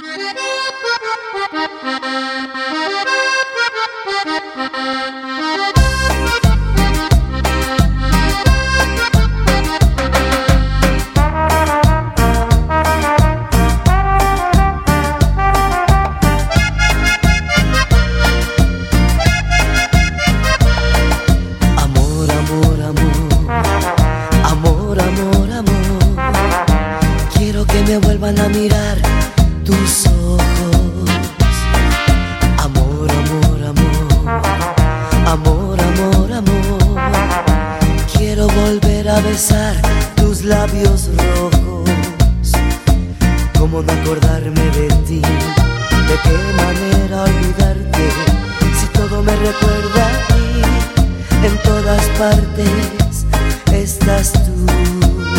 Thank you. Mi niña, mujer.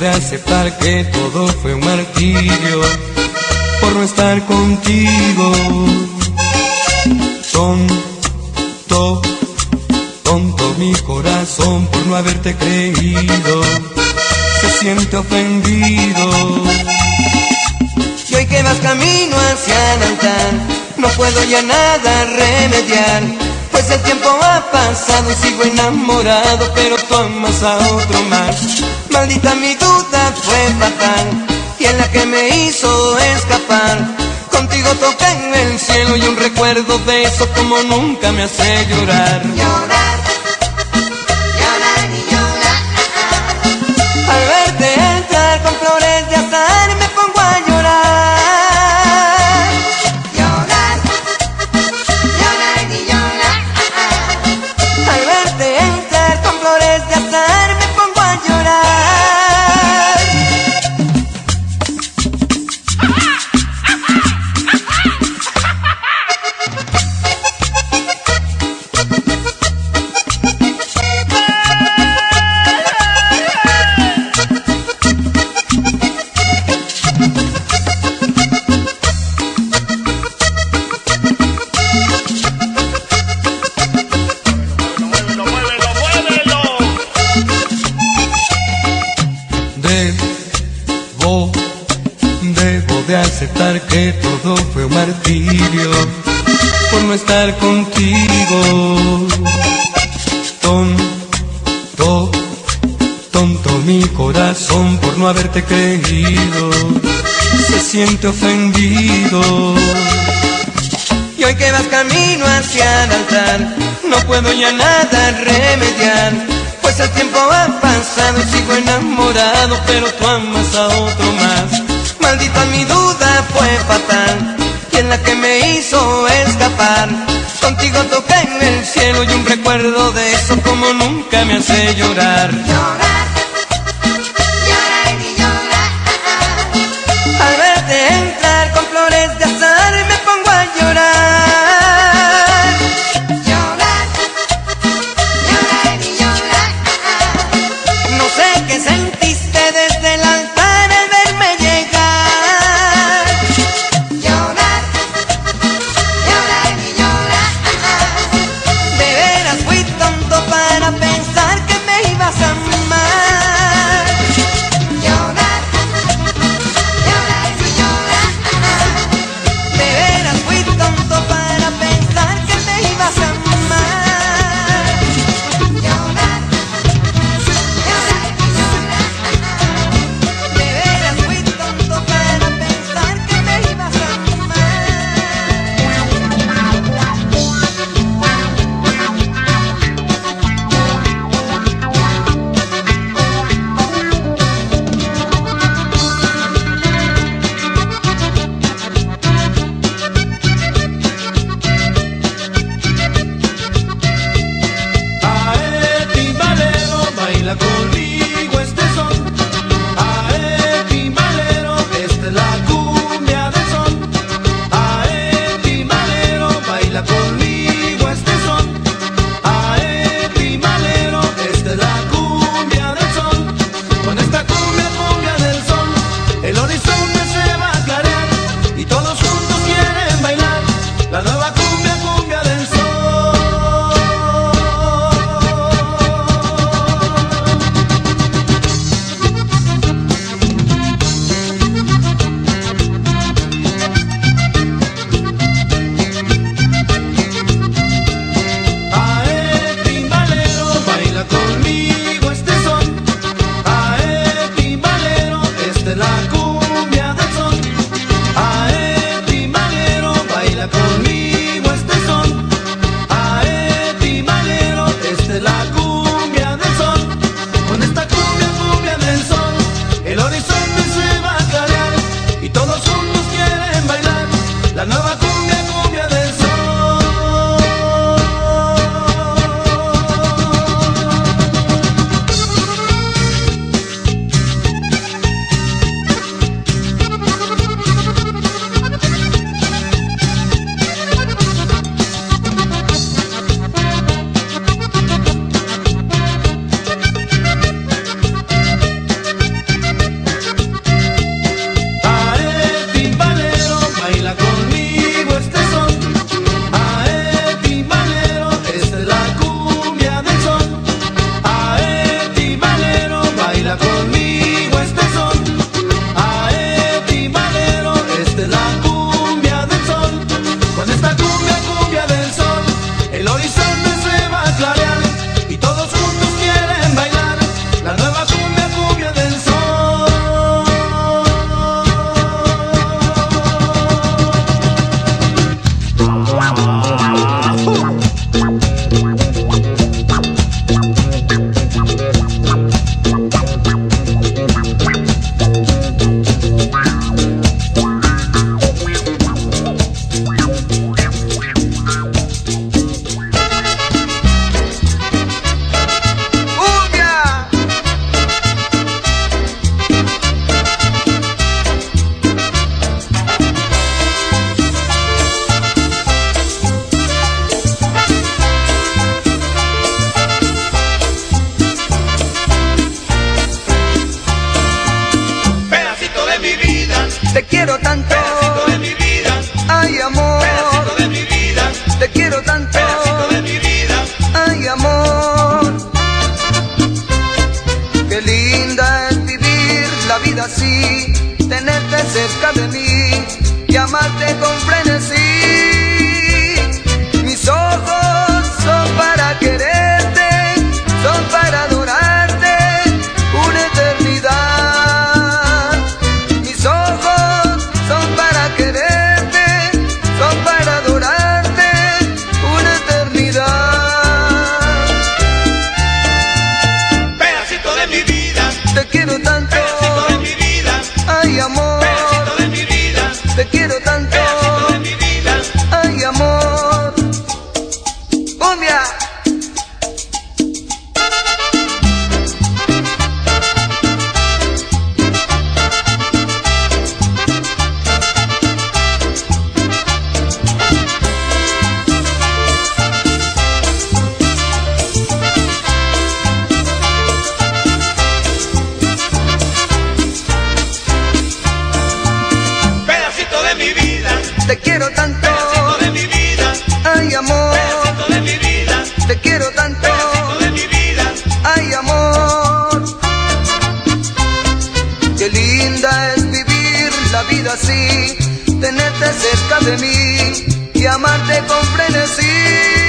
De aceptar que todo fue un martirio por no estar contigo. Tonto, tonto mi corazón por no haberte creído. Se siente ofendido. Y hoy que vas camino hacia el altar, no puedo ya nada remediar. Pues el tiempo ha pasado sigo enamorado, pero tú amas a otro más. Maldita mi duda fue fatal y en la que me hizo escapar. Contigo toqué en el cielo y un recuerdo de eso como nunca me hace llorar corazón por no haberte creído. Se siente ofendido. Y hoy que vas camino hacia el altar, no puedo ya nada remediar. Pues el tiempo ha pasado y sigo enamorado, pero tú amas a otro más. Maldita mi duda fue fatal, y en la que me hizo escapar. Contigo toqué en el cielo y un recuerdo de eso como nunca me hace llorar. Llorar, de la así, tenerte cerca de mí y amarte con frenesí.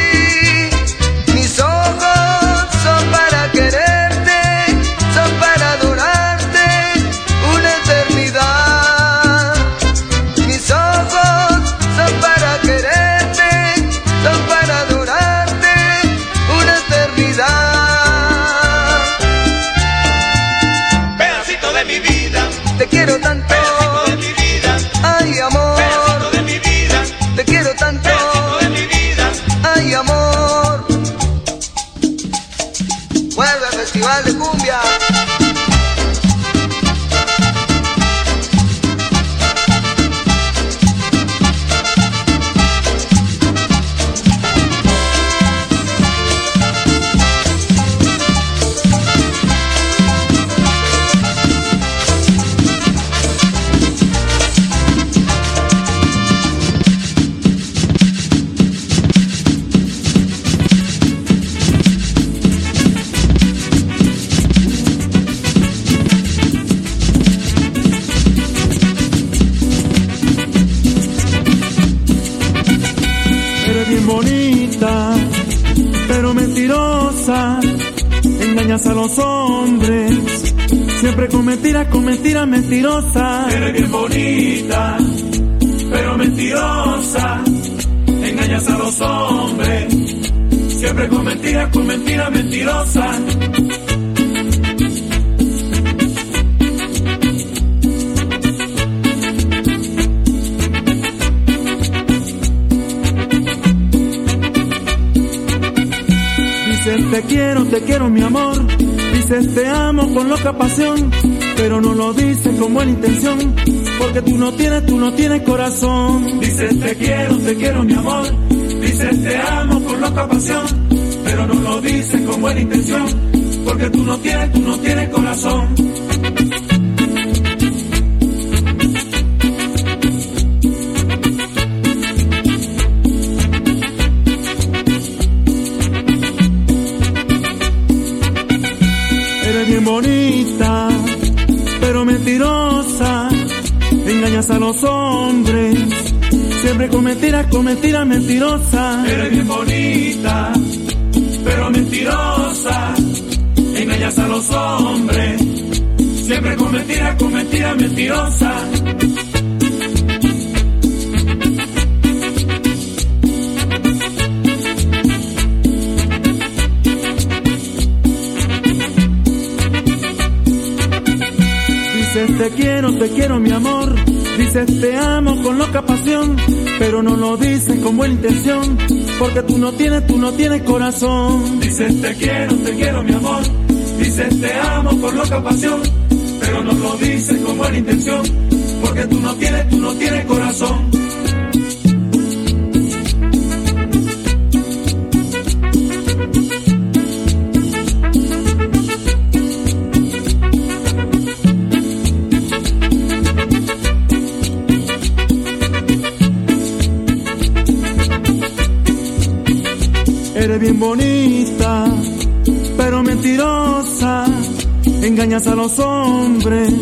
Con mentiras, mentirosas. Eres bien bonita, pero mentirosa. Engañas a los hombres, siempre con mentiras, con mentiras mentirosas. Dices te quiero, te quiero mi amor. Dices te amo con loca pasión. Pero no lo dices con buena intención. Porque tú no tienes, tú no tienes corazón. Dices te quiero, te quiero mi amor. Dices te amo con loca pasión. Pero no lo dices con buena intención. Porque tú no tienes, tú no tienes corazón. Engañas a los hombres, siempre con mentiras, con mentiras mentirosas. Eres bien bonita, pero mentirosa. Engañas a los hombres, siempre con mentiras, con mentiras mentirosas. Te quiero, te quiero mi amor. Dices te amo con loca pasión. Pero no lo dices con buena intención. Porque tú no tienes, tú no tienes corazón. Dices te quiero, te quiero mi amor. Dices te amo con loca pasión. Pero no lo dices con buena intención. Porque tú no tienes, tú no tienes corazón. Eres bien bonita, pero mentirosa. Engañas a los hombres,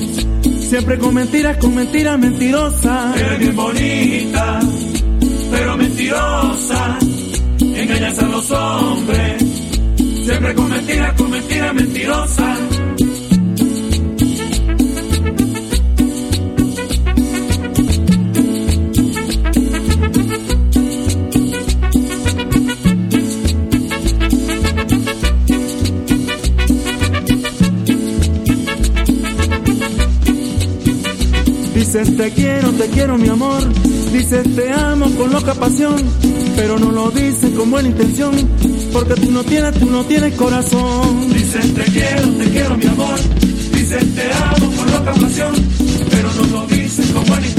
siempre con mentiras, con mentiras mentirosas. Eres bien bonita, pero mentirosa. Engañas a los hombres, siempre con mentiras, con mentiras mentirosas. Dices te quiero, te quiero mi amor. Dices te amo con loca pasión. Pero no lo dices con buena intención. Porque tú no tienes, tú no tienes corazón. Dices te quiero, te quiero mi amor. Dices te amo con loca pasión. Pero no lo dices con buena intención